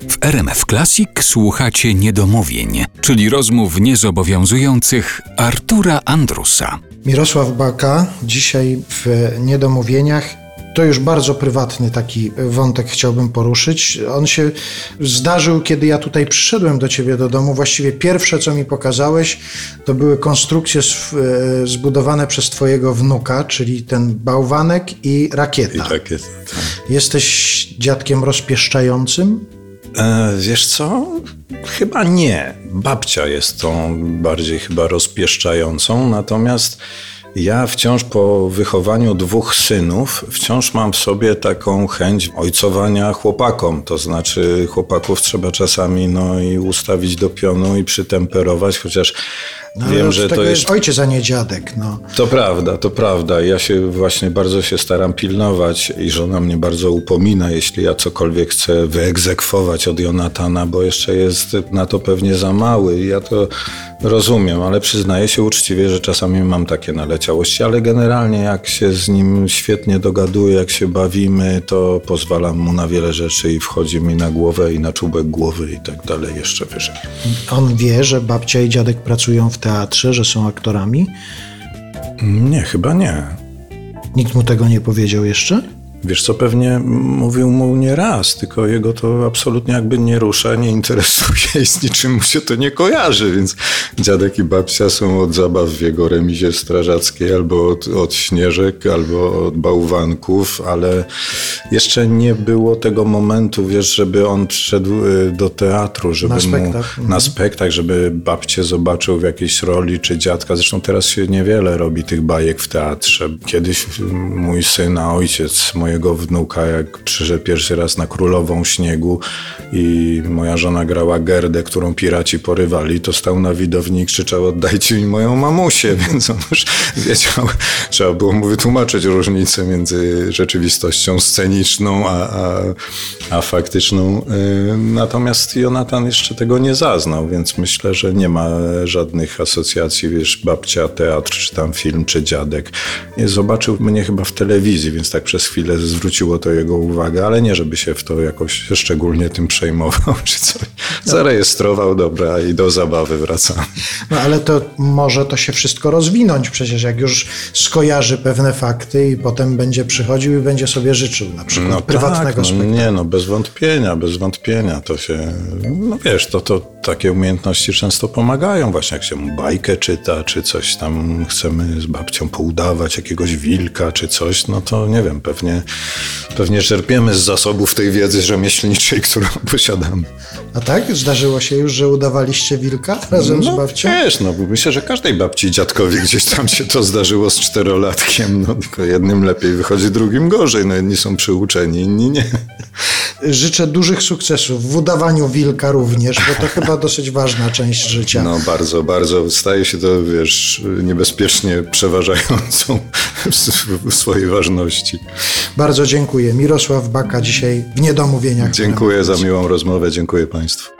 W RMF Classic słuchacie niedomówień, czyli rozmów niezobowiązujących Artura Andrusa. Mirosław Baka dzisiaj w Niedomówieniach. To już bardzo prywatny taki wątek chciałbym poruszyć. On się zdarzył, kiedy ja tutaj przyszedłem do ciebie do domu. Właściwie pierwsze, co mi pokazałeś, to były konstrukcje e, zbudowane przez twojego wnuka, czyli ten bałwanek i rakieta. I tak jest. Jesteś dziadkiem rozpieszczającym? E, wiesz co? Chyba nie. Babcia jest tą bardziej chyba rozpieszczającą, natomiast ja wciąż po wychowaniu dwóch synów, wciąż mam w sobie taką chęć ojcowania chłopakom. To znaczy chłopaków trzeba czasami no i ustawić do pionu i przytemperować, chociaż No, wiem, że tego to jest ojciec, a nie dziadek. No. To prawda, to prawda. Ja się właśnie bardzo się staram pilnować i żona mnie bardzo upomina, jeśli ja cokolwiek chcę wyegzekwować od Jonatana, bo jeszcze jest na to pewnie za mały. Ja to rozumiem, ale przyznaję się uczciwie, że czasami mam takie naleciałości, ale generalnie jak się z nim świetnie dogaduję, jak się bawimy, to pozwalam mu na wiele rzeczy i wchodzi mi na głowę i na czubek głowy i tak dalej jeszcze wyżej. On wie, że babcia i dziadek pracują w teatrze, że są aktorami. Nie, chyba nie. Nikt mu tego nie powiedział jeszcze? Wiesz co, pewnie mówił mu nie raz, tylko jego to absolutnie jakby nie rusza, nie interesuje i z niczym mu się to nie kojarzy, więc dziadek i babcia są od zabaw w jego remizie strażackiej albo od, od śnieżek, albo od bałwanków, ale jeszcze nie było tego momentu, wiesz, żeby on przyszedł y, do teatru, żeby Na mu, spektakl. na spektakl, żeby babcię zobaczył w jakiejś roli, czy dziadka. Zresztą teraz się niewiele robi tych bajek w teatrze. Kiedyś mój syn, a ojciec mojego wnuka, jak przyszedł pierwszy raz na Królową Śniegu i moja żona grała Gerdę, którą piraci porywali, to stał na widowni i krzyczał oddajcie mi moją mamusię, więc on już wiedział, trzeba było mu wytłumaczyć różnicę między rzeczywistością sceniczną, a, a, a faktyczną. Y, Natomiast Jonatan jeszcze tego nie zaznał, więc myślę, że nie ma żadnych asocjacji, wiesz, babcia, teatr, czy tam film, czy dziadek. Nie, Zobaczył mnie chyba w telewizji, więc tak przez chwilę zwróciło to jego uwagę, ale nie, żeby się w to jakoś szczególnie tym przejmował, czy coś. Zarejestrował, dobra, i do zabawy wracamy. No ale to może to się wszystko rozwinąć przecież, jak już skojarzy pewne fakty i potem będzie przychodził i będzie sobie życzył na przykład. Prywatnego tak, no. Nie, no bez wątpienia, bez wątpienia. To się, no wiesz, to, to takie umiejętności często pomagają, właśnie jak się mu bajkę czyta, czy coś tam chcemy z babcią poudawać, jakiegoś wilka, czy coś, no to nie wiem, pewnie, pewnie czerpiemy z zasobów tej wiedzy rzemieślniczej, którą posiadamy. A tak? Zdarzyło się już, że udawaliście wilka razem z No babcią? wiesz, no myślę, że każdej babci i dziadkowi gdzieś tam się to zdarzyło z czterolatkiem, no tylko jednym lepiej wychodzi, drugim gorzej, no jedni są przyuczeni, inni nie. Życzę dużych sukcesów w udawaniu wilka również, bo to chyba dosyć ważna część życia. No bardzo, bardzo. Staje się to, wiesz, niebezpiecznie przeważającą w swojej ważności. Bardzo dziękuję. Mirosław Baka dzisiaj w Niedomówieniach. Dziękuję za miłą rozmowę, dziękuję Państwu.